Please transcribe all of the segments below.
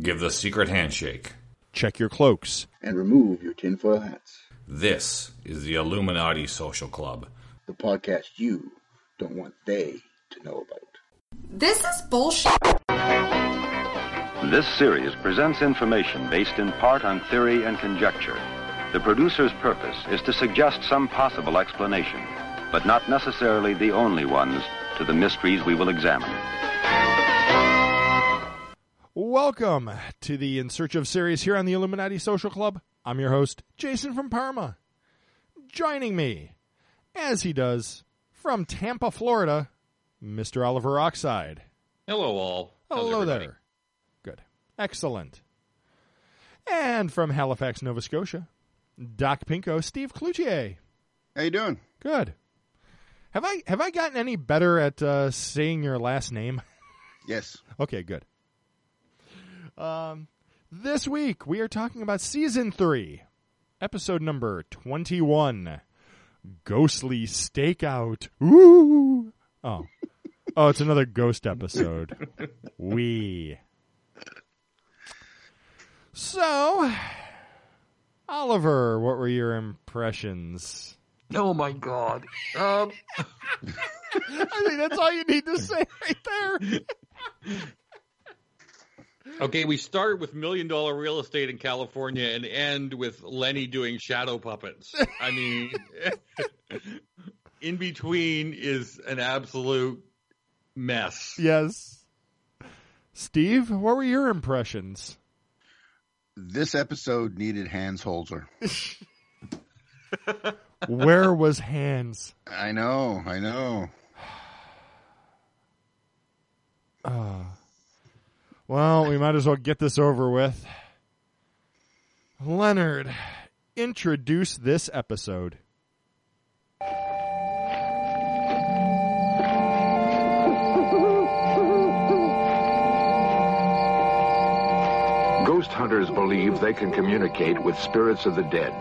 Give the secret handshake. Check your cloaks. and remove your tinfoil hats. This is the Illuminati Social Club. The podcast you don't want they to know about. This is bullshit. This series presents information based in part on theory and conjecture. The producer's purpose is to suggest some possible explanation, but not necessarily the only ones to the mysteries we will examine. Welcome to the In Search of series here on the Illuminati Social Club. I'm your host, Jason from Parma. Joining me, as he does, from Tampa, Florida, Mr. Oliver Oxide. Hello, all. How's Hello everybody? there. Good. Excellent. And from Halifax, Nova Scotia, Doc Pinko, Steve Cloutier. How you doing? Good. Have I have I gotten any better at uh, saying your last name? Yes. Okay, good. Um, this week we are talking about season three, episode number twenty-one, Ghostly Stakeout. Ooh. Oh, oh, it's another ghost episode. we. So, Oliver, what were your impressions? Oh my god. Um, I think that's all you need to say right there. okay, we start with million dollar real estate in California and end with Lenny doing shadow puppets. I mean, in between is an absolute mess. Yes. Steve, what were your impressions? This episode needed Hans Holzer. Where was Hans? I know, I know. Uh, Well, we might as well get this over with. Leonard, introduce this episode. Ghost hunters believe they can communicate with spirits of the dead.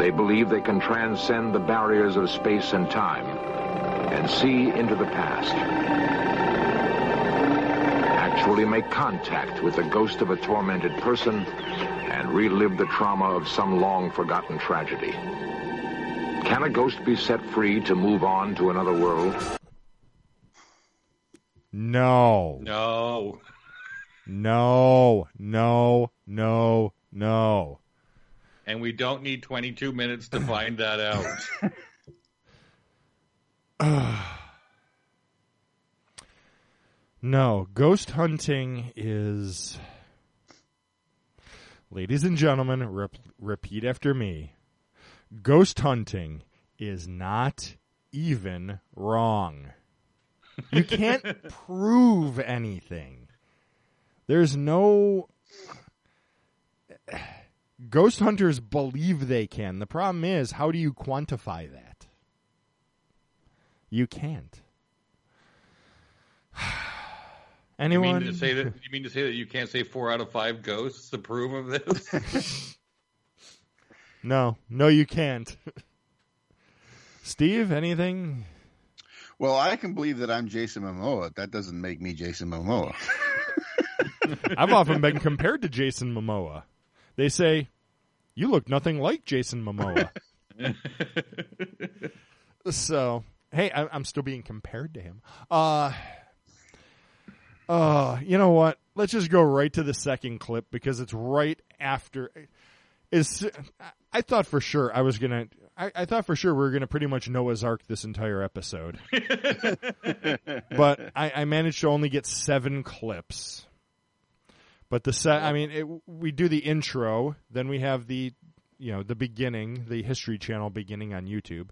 They believe they can transcend the barriers of space and time and see into the past. Actually make contact with the ghost of a tormented person and relive the trauma of some long forgotten tragedy. Can a ghost be set free to move on to another world? No. No. No. No. No. No. And we don't need 22 minutes to find that out. No. Ghost hunting is. Ladies and gentlemen, rep- repeat after me. Ghost hunting is not even wrong. You can't prove anything. There's no. Ghost hunters believe they can. The problem is, how do you quantify that? You can't. You Anyone? mean to say that you mean to say that you can't say four out of five ghosts approve of this? No, no, you can't. Steve, anything? Well, I can believe that I'm Jason Momoa. That doesn't make me Jason Momoa. I've often been compared to Jason Momoa. They say, you look nothing like Jason Momoa. so, hey, I, I'm still being compared to him. Uh, uh, you know what? Let's just go right to the second clip because it's right after. Is I thought for sure I was gonna. I, I thought for sure we were gonna pretty much Noah's Ark this entire episode, but I, I managed to only get seven clips. But the set, I mean, it, we do the intro, then we have the, you know, the beginning, the History Channel beginning on YouTube,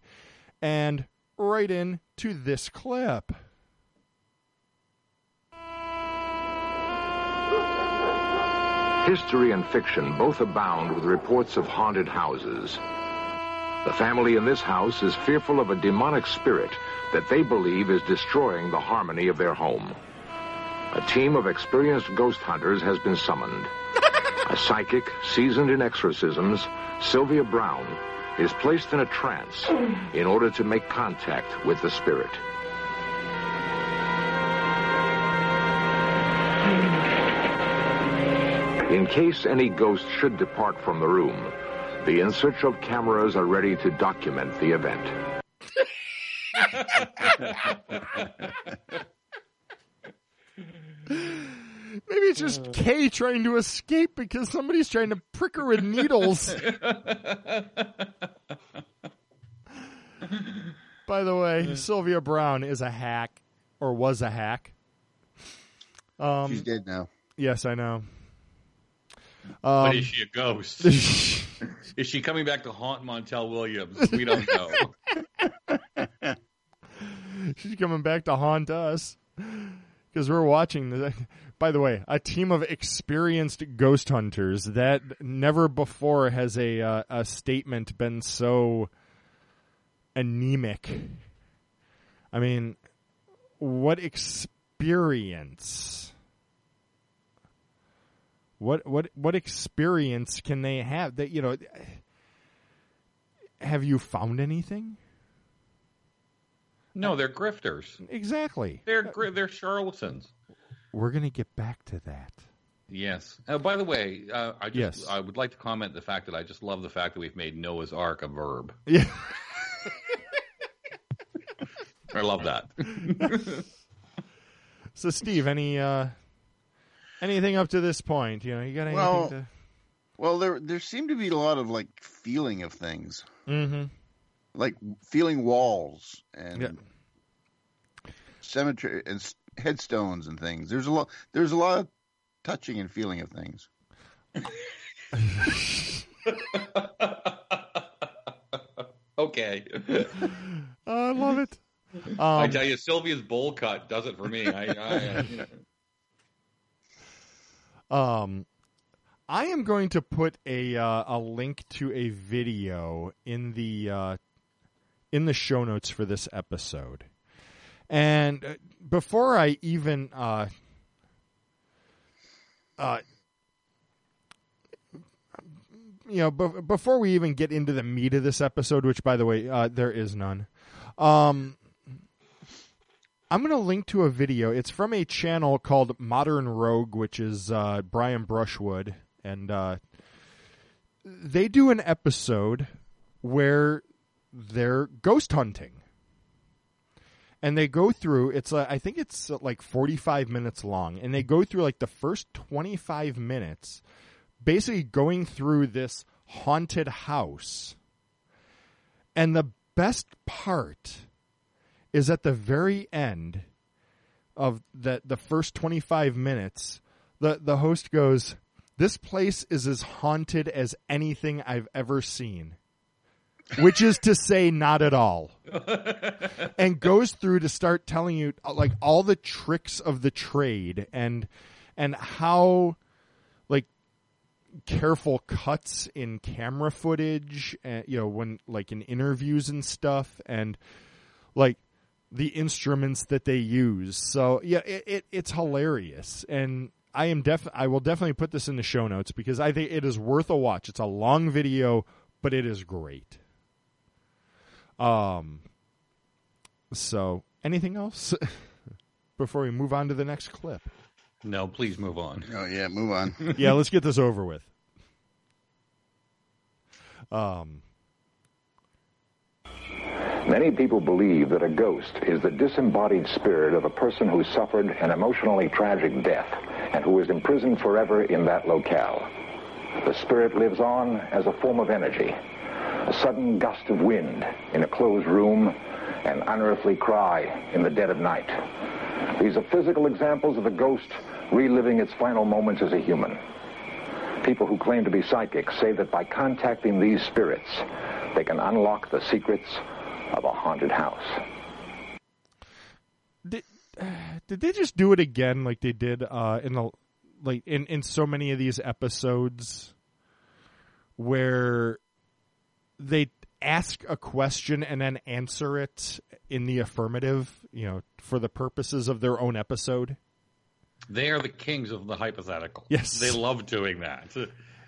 and right in to this clip. History and fiction both abound with reports of haunted houses. The family in this house is fearful of a demonic spirit that they believe is destroying the harmony of their home. A team of experienced ghost hunters has been summoned. A psychic, seasoned in exorcisms, Sylvia Browne, is placed in a trance in order to make contact with the spirit. In case any ghost should depart from the room, the In Search of cameras are ready to document the event. Maybe it's just Kay trying to escape because somebody's trying to prick her with needles. By the way, Sylvia Browne is a hack, or was a hack. Um, She's dead now. yes, I know. But Um, is she a ghost? is she coming back to haunt Montel Williams? We don't know. She's coming back to haunt us because we're watching. The, by the way, a team of experienced ghost hunters that never before has a uh, a statement been so anemic. I mean, what experience? What what what experience can they have? That you know, have you found anything? No, they're grifters. Exactly. They're they're charlatans. We're gonna get back to that. Yes. Uh, by the way, uh, I just Yes. I would like to comment the fact that I just love the fact that we've made Noah's Ark a verb. Yeah. I love that. So, Steve, any uh, anything up to this point? You know, you got anything Well- to? Well, there there seem to be a lot of like feeling of things, Mm-hmm. like feeling walls and Yeah. cemetery and headstones and things. There's a lot. There's a lot of touching and feeling of things. okay. I love it. I Um, tell you, Sylvia's bowl cut does it for me. I, I you know. Um, I am going to put a uh, a link to a video in the uh, in the show notes for this episode. And uh, before I even uh, uh, you know, be- before we even get into the meat of this episode, which by the way, uh, there is none. Um, I'm going to link to a video. It's from a channel called Modern Rogue, which is uh, Brian Brushwood, and uh, they do an episode where they're ghost hunting, and they go through. It's uh, I think it's uh, like 45 minutes long, and they go through like the first 25 minutes, basically going through this haunted house. And the best part is at the very end of the the first 25 minutes the the host goes this place is as haunted as anything I've ever seen which is to say not at all. And goes through to start telling you uh, like all the tricks of the trade and and how like careful cuts in camera footage and you know when like in interviews and stuff and like the instruments that they use so yeah it, it it's hilarious and i am def i will definitely put this in the show notes because i think it is worth a watch it's a long video but it is great um so anything else before we move on to the next clip No, please move on. Oh yeah, move on. yeah, let's get this over with. Um, Many people believe that a ghost is the disembodied spirit of a person who suffered an emotionally tragic death and who is imprisoned forever in that locale. The spirit lives on as a form of energy, a sudden gust of wind in a closed room, an unearthly cry in the dead of night. These are physical examples of the ghost reliving its final moments as a human. People who claim to be psychics say that by contacting these spirits, they can unlock the secrets of a haunted house. did did they just do it again like they did uh, in the like in in so many of these episodes where they ask a question and then answer it in the affirmative, you know, for the purposes of their own episode? They are the kings of the hypothetical. Yes. they love doing that.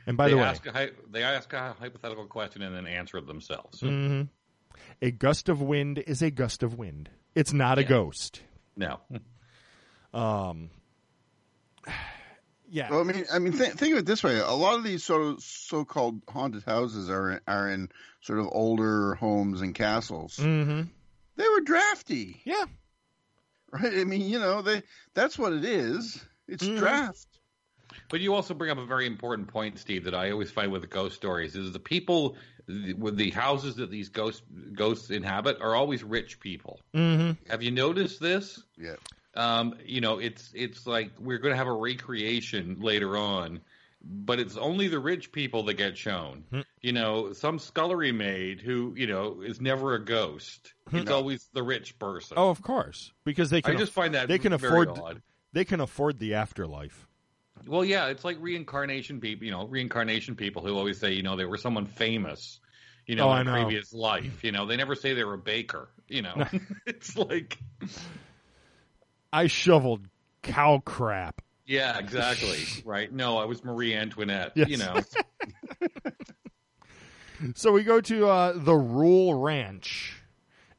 And by they the way, ask a, they ask a hypothetical question and then answer it themselves. mhm, a gust of wind is a gust of wind. It's not a ghost. No, Um, yeah. Well, I mean, I mean, th- think of it this way: a lot of these sort of so-called haunted houses are are in sort of older homes and castles. mm-hmm. They were drafty, Yeah. right? I mean, you know, they that's what it is. It's Mhm. draft. But you also bring up a very important point, Steve, that I always find with the ghost stories is the people with the houses that these ghosts ghosts inhabit are always rich people. Mm-hmm. Have you noticed this? Yeah. Um, you know, it's it's like we're going to have a recreation later on, but it's only the rich people that get shown. Hmm. You know, some scullery maid who you know is never a ghost. It's No. always the rich person. Oh, of course, because they can. I can just find that they can very afford odd. they can afford the afterlife. Well, yeah, it's like reincarnation people. You know, reincarnation people who always say, you know, they were someone famous. You know, Oh, in know. previous life. You know, they never say they were a baker. You know, it's like, I shoveled cow crap. yeah, exactly, right? No, I was Marie Antoinette. Yes. You know, So we go to uh, the Rule Ranch,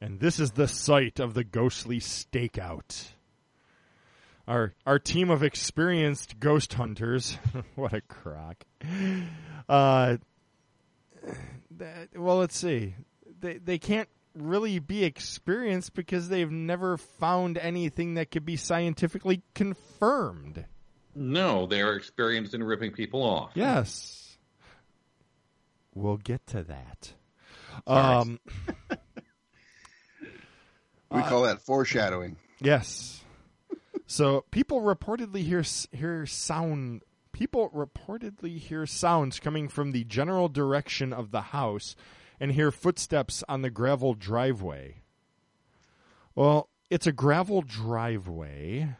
and this is the site of the ghostly stakeout. Our our team of experienced ghost hunters. what a crock. Uh, that, well, let's see. They they can't really be experienced because they've never found anything that could be scientifically confirmed. no, they are experienced in ripping people off. Yes. We'll get to that. Um, We Uh, call that foreshadowing. yes. So people reportedly hear hear sound. People reportedly hear sounds coming from the general direction of the house, and hear footsteps on the gravel driveway. Well, it's a gravel driveway,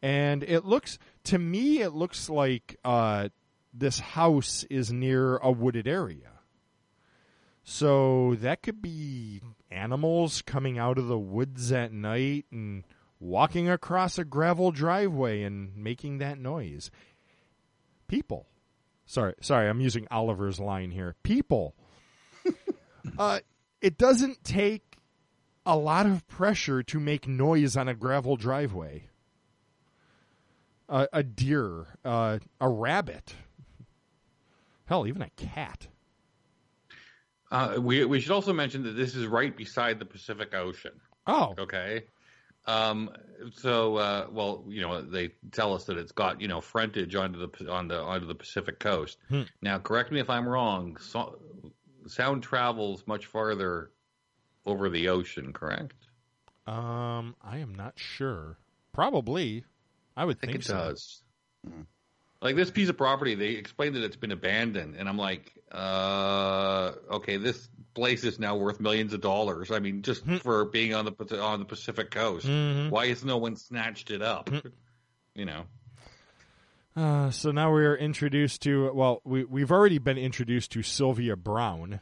and it looks to me it looks like uh, this house is near a wooded area. So that could be animals coming out of the woods at night and walking across a gravel driveway and making that noise. People. Sorry, sorry, I'm using Oliver's line here. People. uh, it doesn't take a lot of pressure to make noise on a gravel driveway. Uh, a deer, uh, a rabbit, hell, even a cat. Uh, we we should also mention that this is right beside the Pacific Ocean. Oh, Okay. Um, so, uh, well, you know, they tell us that it's got, you know, frontage onto the, on the, onto the Pacific coast. Hmm. Now, correct me if I'm wrong. So, sound travels much farther over the ocean, correct? um, I am not sure. Probably, I would I think think, it so. does. Like this piece of property, they explained that it's been abandoned, and I'm like, uh, okay, this place is now worth millions of dollars. I mean, just Hmm. for being on the on the Pacific coast, Mhm. why has no one snatched it up? Hmm. You know, Uh, so now we are introduced to well, we we've already been introduced to Sylvia Browne,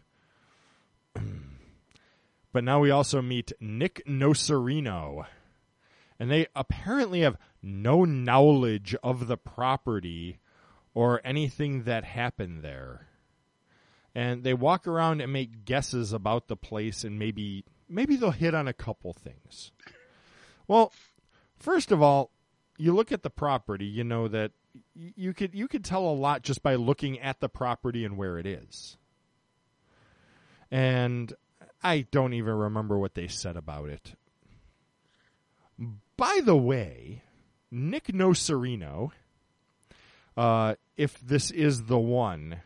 but now we also meet Nick Nocerino, and they apparently have no knowledge of the property or anything that happened there, and they walk around and make guesses about the place, and maybe maybe they'll hit on a couple things. Well, first of all, you look at the property, you know that you could you could tell a lot just by looking at the property and where it is. And I don't even remember what they said about it. By the way, Nick Nocerino, uh, if this is the one,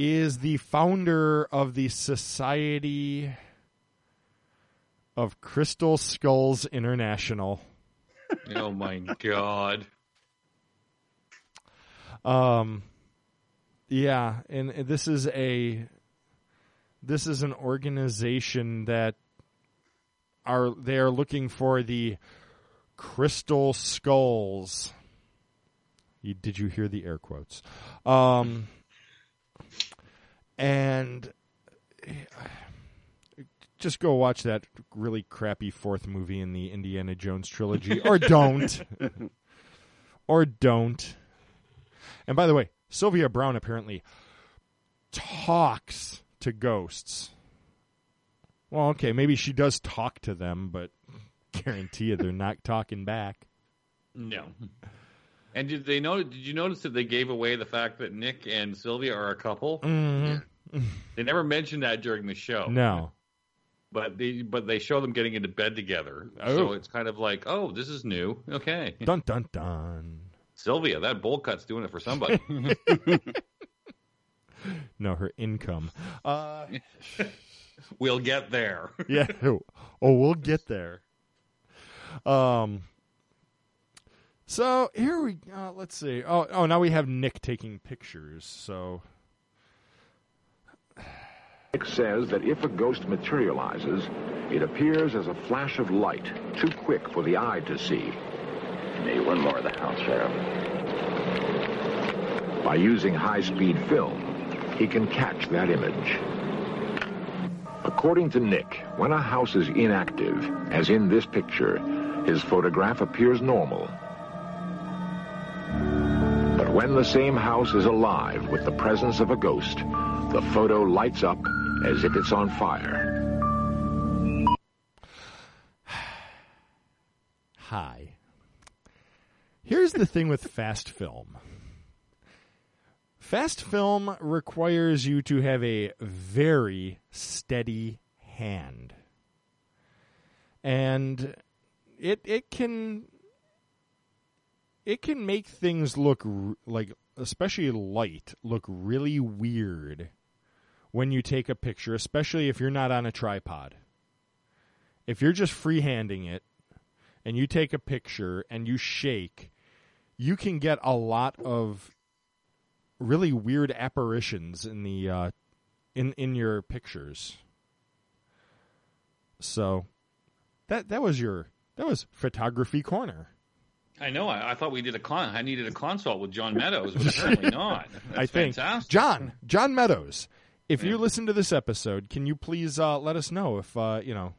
is the founder of the Society of Crystal Skulls International. oh my god, Um, yeah, and and this is a this is an organization that are they are looking for the crystal skulls. You, did you hear the air quotes? Um, and eh, just go watch that really crappy fourth movie in the Indiana Jones trilogy, or don't, or don't. And by the way, Sylvia Browne apparently talks to ghosts. Well, okay, maybe she does talk to them, but guarantee you they're not talking back. no. And did they know? Did you notice that they gave away the fact that Nick and Sylvia are a couple? Mhm. They never mentioned that during the show. No. but they but they show them getting into bed together. Oh. So it's kind of like, oh, this is new. Okay, Dun dun dun. Sylvia, that bowl cut's doing it for somebody. No, her income. Uh, we'll get there. yeah. Oh, we'll get there. Um. So here we. Uh, let's see. Oh, oh, now we have Nick taking pictures. So Nick says that if a ghost materializes, it appears as a flash of light, too quick for the eye to see. Maybe one more of the house, Sheriff. By using high-speed film, he can catch that image. According to Nick, when a house is inactive, as in this picture, his photograph appears normal. But when the same house is alive with the presence of a ghost, the photo lights up as if it's on fire. hi. Here's the thing with fast film. Fast film requires you to have a very steady hand. And it it can it can make things look like especially light look really weird when you take a picture, especially if you're not on a tripod. If you're just freehanding it and you take a picture and you shake, you can get a lot of really weird apparitions in the uh, in in your pictures. So that that was your that was photography corner. I know. I, I thought we did a con. I needed a consult with John Meadows, but apparently not. I think fantastic. John John Meadows. If you listen to this episode, can you please uh, let us know if uh, you know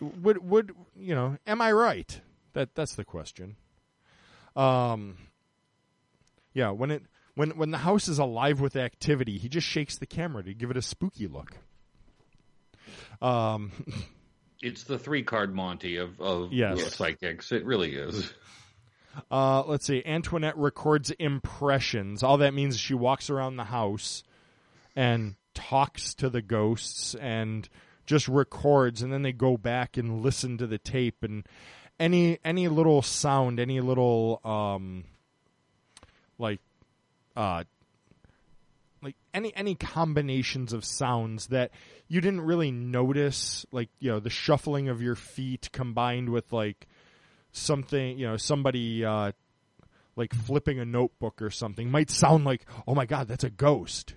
would would you know am I right? That that's the question. Um, yeah, when it when when the house is alive with activity, he just shakes the camera to give it a spooky look. Um, It's the three card Monty of of Yes. psychics. It really is. Uh, let's see. Antoinette records impressions. All that means is she walks around the house and talks to the ghosts and just records, and then they go back and listen to the tape and any any little sound, any little um, like uh, like any any combinations of sounds that you didn't really notice, like you know the shuffling of your feet combined with like something, you know, somebody uh, like flipping a notebook or something might sound like, oh my god, that's a ghost.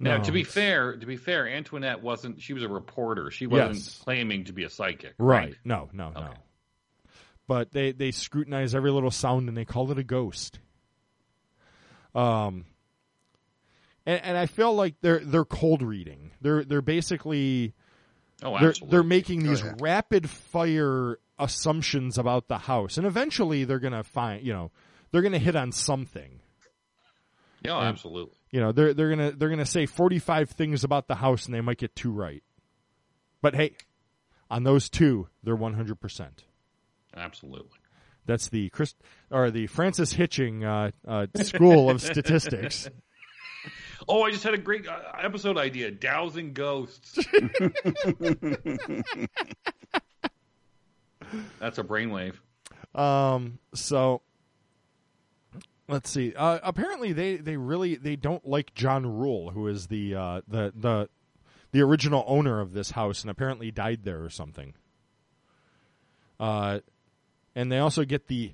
Now, No, to be it's- fair, to be fair, Antoinette wasn't. She was a reporter. She wasn't Yes. claiming to be a psychic. right? No, no, no. Okay. But they they scrutinize every little sound and they call it a ghost. Um, and, and I feel like they're they're cold reading. They're they're basically Oh, they're they're making these yeah. rapid fire assumptions about the house, and eventually they're gonna find you know they're gonna hit on something. Yeah, absolutely. You know they're they're gonna they're gonna say forty five things about the house, and they might get two right. But hey, on those two, they're one hundred percent. Absolutely. That's the Chris or the Francis Hitching uh, uh, School of Statistics. Oh, I just had a great uh, episode idea: dowsing ghosts. That's a brainwave. Um, so let's see. Uh, apparently, they, they really they don't like John Rule, who is the uh, the the the original owner of this house, and apparently died there or something. Uh, and they also get the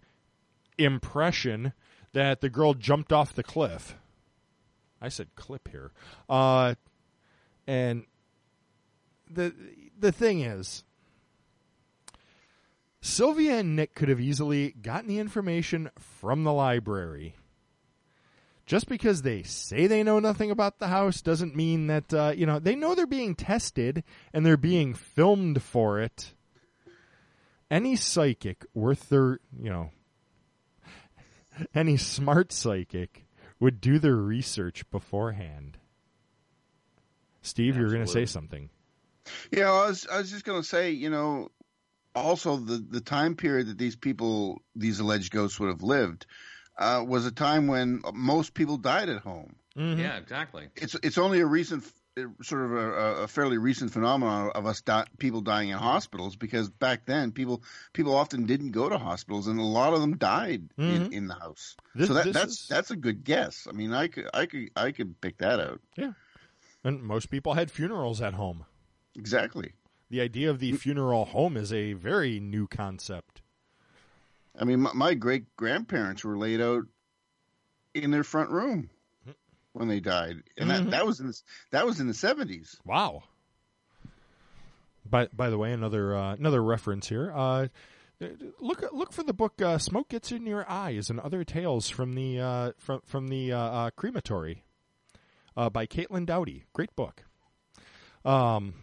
impression that the girl jumped off the cliff. I said clip here. Uh, and the the thing is, Sylvia and Nick could have easily gotten the information from the library. Just because they say they know nothing about the house doesn't mean that uh, you know they know they're being tested and they're being filmed for it. Any psychic worth their you know any smart psychic would do their research beforehand. Steve, you're going to say something. Yeah, I was I was just gonna say, you know, also the the time period that these people, these alleged ghosts, would have lived, uh, was a time when most people died at home. Yeah, exactly. It's it's only a recent, sort of a, a fairly recent phenomenon of us di- people dying in hospitals because back then people people often didn't go to hospitals and a lot of them died in, mm-hmm. in the house. This- so that, that's is- that's a good guess. I mean, I could I could I could pick that out Yeah. And most people had funerals at home. exactly. The idea of the funeral home is a very new concept. I mean, my, my great grandparents were laid out in their front room when they died, and that, that was in the, that was in the seventies. Wow. By by the way, another uh, another reference here. Uh, look look for the book uh, "Smoke Gets in Your Eyes" and other tales from the uh, from from the uh, uh, crematory uh, by Caitlin Doughty. Great book. Um,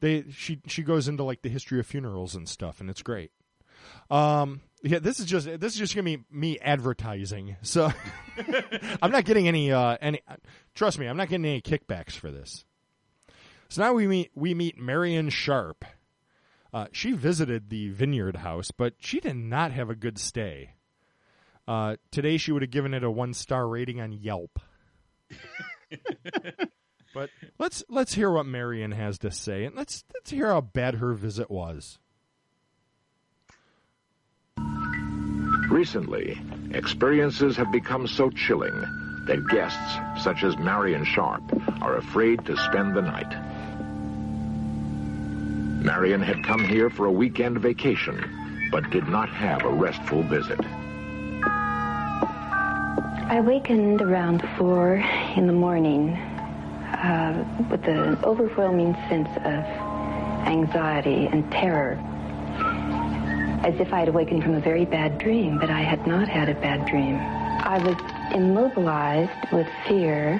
they she she goes into like the history of funerals and stuff, and it's great. Um, yeah, this is just this is just gonna be me advertising. So I'm not getting any uh any. Trust me, I'm not getting any kickbacks for this. So now we meet we meet Marion Sharp. Uh, she visited the Vineyard House, but she did not have a good stay. Uh, today she would have given it a one star rating on Yelp. but let's let's hear what Marion has to say, and let's let's hear how bad her visit was. Recently, experiences have become so chilling that guests, such as Marion Sharp, are afraid to spend the night. Marion had come here for a weekend vacation, but did not have a restful visit. I awakened around four in the morning uh, with an overwhelming sense of anxiety and terror, as if I had awakened from a very bad dream, but I had not had a bad dream. I was immobilized with fear.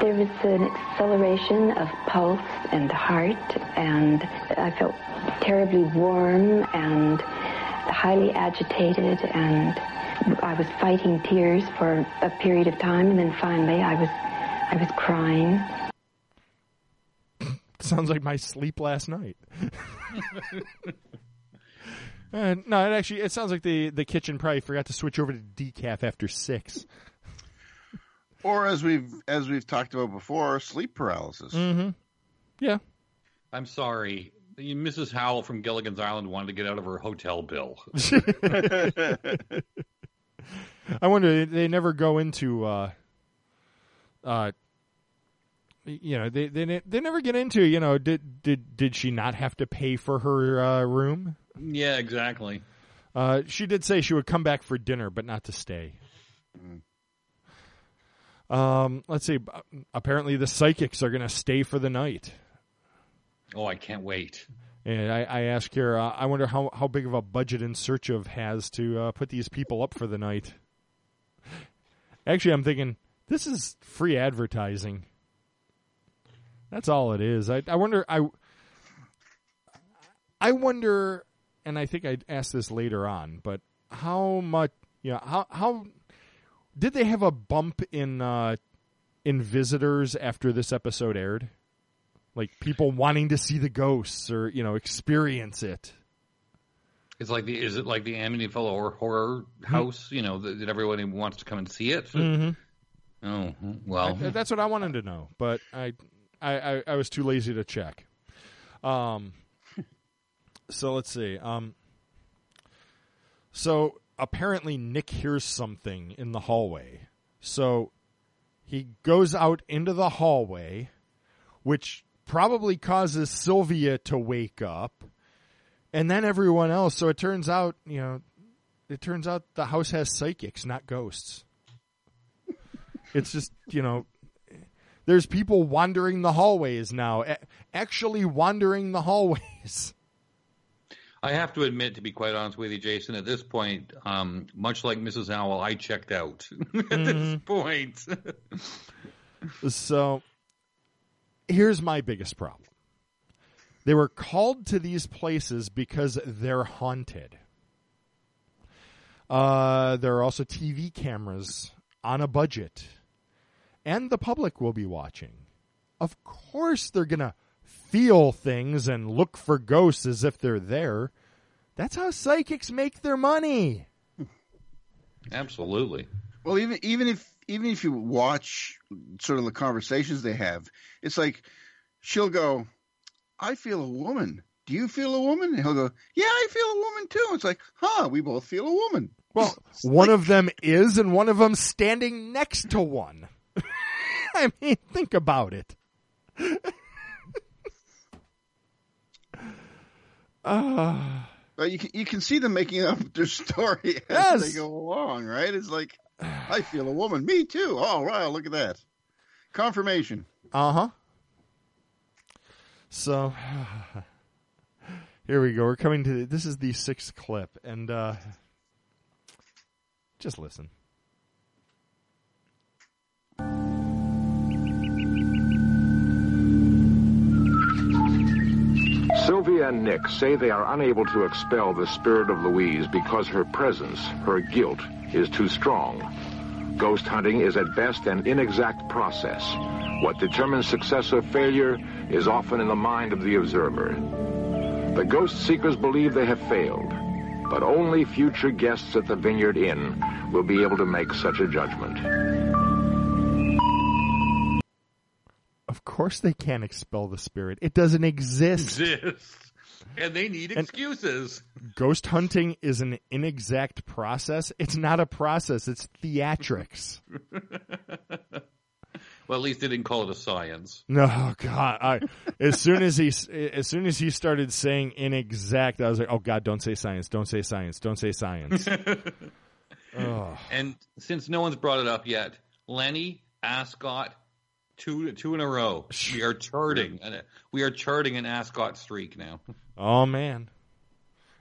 There was an acceleration of pulse and heart, and I felt terribly warm and highly agitated, and I was fighting tears for a period of time, and then finally I was, I was crying. Sounds like my sleep last night. Uh, no, it actually it sounds like the the kitchen probably forgot to switch over to decaf after six. Or as we've as we've talked about before, sleep paralysis. Mm-hmm. Yeah. I'm sorry. Mrs. Howell from Gilligan's Island wanted to get out of her hotel bill. I wonder they never go into uh uh you know they they they never get into you know did did did she not have to pay for her uh, room? Yeah, exactly. Uh, she did say she would come back for dinner, but not to stay. Um, let's see. Apparently, the psychics are going to stay for the night. Oh, I can't wait. And I, I ask here, uh, I wonder how, how big of a budget In Search of has to uh, put these people up for the night. Actually, I'm thinking this is free advertising. That's all it is. I, I wonder. I I wonder, and I think I'd ask this later on, but how much? You know, how how did they have a bump in uh, in visitors after this episode aired? Like people wanting to see the ghosts or you know experience it. It's like the is it like the Amityville horror, horror house? You know that, everyone wants to come and see it. Mm-hmm. Oh well, I- that's what I wanted to know, but I, I, I, I was too lazy to check. Um, so let's see. Um, so apparently Nick hears something in the hallway. So he goes out into the hallway, which probably causes Sylvia to wake up, and then everyone else. So it turns out, you know, it turns out the house has psychics, not ghosts. It's just, you know, there's people wandering the hallways now, actually wandering the hallways. I have to admit, to be quite honest with you, Jason, at this point, um, much like Mrs. Howell, I checked out at this point. So here's my biggest problem. They were called to these places because they're haunted. Uh, there are also TV cameras on a budget, and the public will be watching. Of course, they're going to feel things and look for ghosts as if they're there. That's how psychics make their money. Absolutely. Well, even even if even if you watch sort of the conversations they have, it's like she'll go, "I feel a woman. Do you feel a woman?" And he'll go, "Yeah, I feel a woman too." It's like, "Huh, we both feel a woman." Well, one of them is, and one of them standing next to one. I mean, think about it. uh, But you can you can see them making up their story as Yes. they go along, right? It's like, I feel a woman. Me too. Oh wow, look at that. Confirmation. Uh huh. So here we go. We're coming to this is the sixth clip, and uh, just listen. Sylvia and Nick say they are unable to expel the spirit of Louise because her presence, her guilt, is too strong. Ghost hunting is at best an inexact process. What determines success or failure is often in the mind of the observer. The ghost seekers believe they have failed, but only future guests at the Vineyard Inn will be able to make such a judgment. Course, they can't expel the spirit. It doesn't exist. Exist. And they need excuses. Ghost hunting is an inexact process. It's not a process. It's theatrics. Well, at least they didn't call it a science. No, God! I, as soon as he as soon as he started saying inexact, I was like, "Oh God, don't say science! Don't say science! Don't say science!" oh. And since no one's brought it up yet, Lenny Ascot, two two in a row. We are charting, we are charting an Ascot streak now. oh man,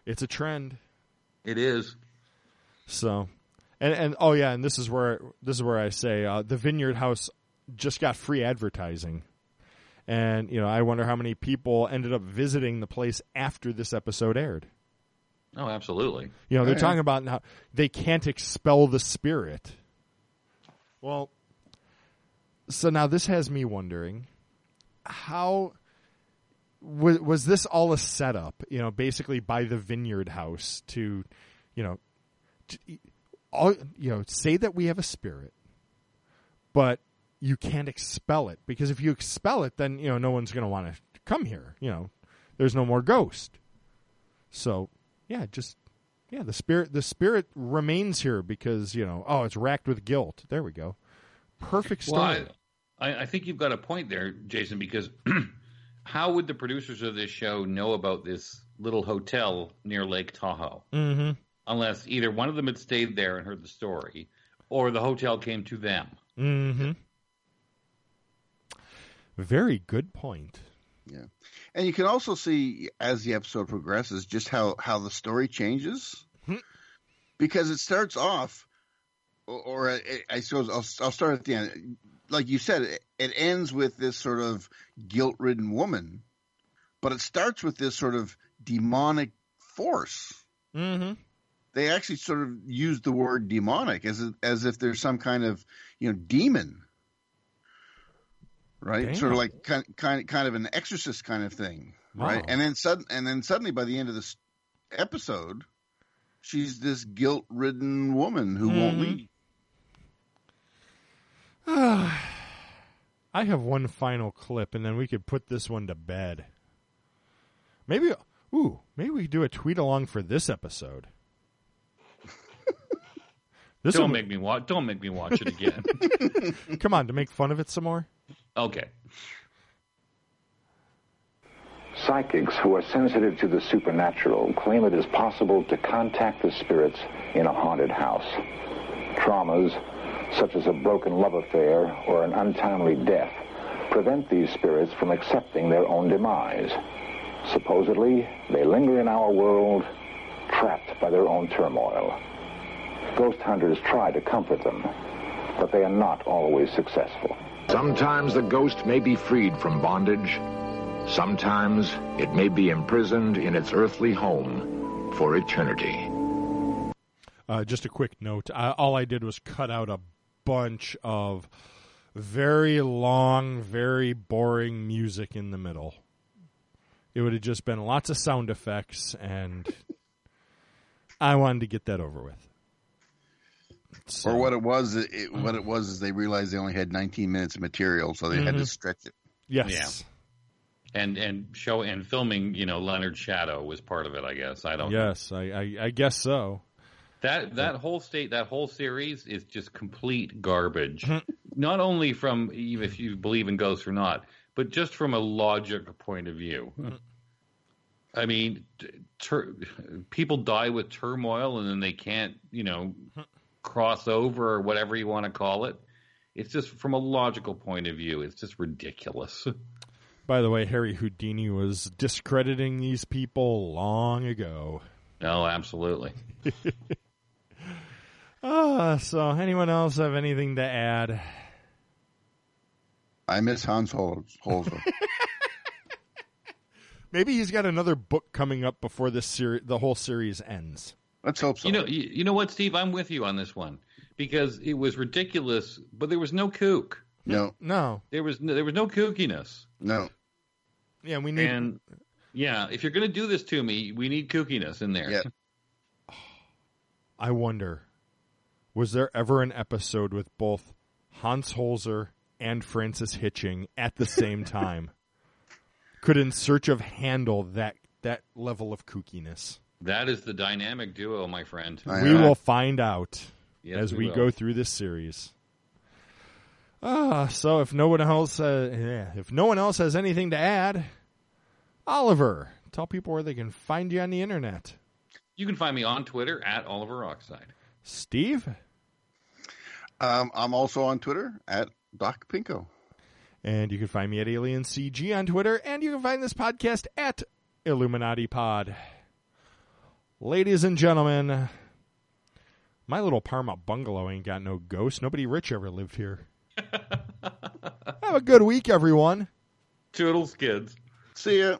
it's a trend. It is. So, and and oh yeah, and this is where this is where I say uh, the Vineyard House just got free advertising, and you know I wonder how many people ended up visiting the place after this episode aired. Oh, absolutely. You know they're Yeah. talking about how they can't expel the spirit. Well, so now this has me wondering how was, was this all a setup? You know, basically by the Vineyard House to, you know, to, all you know, say that we have a spirit, but you can't expel it because if you expel it, then you know no one's going to want to come here. You know, there's no more ghost. So yeah, just yeah, the spirit the spirit remains here because you know oh it's racked with guilt. There we go, perfect story. Well, I, I, I think you've got a point there, Jason, because how would the producers of this show know about this little hotel near Lake Tahoe? Mm-hmm. Unless either one of them had stayed there and heard the story, or the hotel came to them. Mm-hmm. Very good point. Yeah, and you can also see as the episode progresses just how how the story changes, Hmm. because it starts off, or, I, I suppose I'll, I'll start at the end. Like you said, it, it ends with this sort of guilt-ridden woman, but it starts with this sort of demonic force. Mm-hmm. They actually sort of use the word demonic as if, as if there's some kind of you know demon right? Damn. Sort of like kind, kind, kind of an exorcist kind of thing, right? And then sudden, and then suddenly by the end of this episode, she's this guilt-ridden woman who won't Mhm. leave. I have one final clip, and then we could put this one to bed. Maybe, ooh, maybe we could do a tweet along for this episode. this don't one, make me watch. Don't make me watch it again. come on, to make fun of it some more. okay. Psychics who are sensitive to the supernatural claim it is possible to contact the spirits in a haunted house. Traumas, such as a broken love affair or an untimely death, prevent these spirits from accepting their own demise. Supposedly, they linger in our world, trapped by their own turmoil. Ghost hunters try to comfort them, but they are not always successful. Sometimes the ghost may be freed from bondage. Sometimes it may be imprisoned in its earthly home for eternity. Uh, just a quick note. I, all I did was cut out a bunch of very long, very boring music in the middle. it would have just been lots of sound effects, and I wanted to get that over with. So- Or what it was, it, what it was is they realized they only had 19 minutes of material, so they had to Mhm. stretch it. Yes. Yeah. And and show and filming, you know, Leonard Shadow was part of it. I guess I don't. Yes, I, I, I guess so. That that whole state, that whole series is just complete garbage. Mm-hmm. not only from even if you believe in ghosts or not, but just from a logic point of view. Mm-hmm. I mean, t- tur- people die with turmoil, and then they can't, you know, Mm-hmm. cross over or whatever you want to call it. It's just from a logical point of view, it's just ridiculous. By the way, Harry Houdini was discrediting these people long ago. No, absolutely. Ah, so anyone else have anything to add? I miss Hans Hol- Holzer. Maybe he's got another book coming up before this series, the whole series ends. Let's hope so. You know, you, you know what, Steve? I'm with you on this one because it was ridiculous, but there was no kook. no, No, There was no, there was no kookiness. no. yeah, we need. And yeah, if you're going to do this to me, we need kookiness in there. Yeah. I wonder, was there ever an episode with both Hans Holzer and Francis Hitching at the same time? Could In Search of handle that that level of kookiness? That is the dynamic duo, my friend. I- we will find out Yes, as we, will. go through this series. Ah, so if no one else, uh, yeah, if no one else has anything to add, Oliver, tell people where they can find you on the internet. You can find me on Twitter at Oliver Rockside. Steve, Um, I'm also on Twitter at Doc Pinko. and you can find me at Alien CG on Twitter, and you can find this podcast at Illuminati Pod. Ladies and gentlemen, my little Parma bungalow ain't got no ghost. Nobody rich ever lived here. Have a good week, everyone. Toodles, kids. See ya.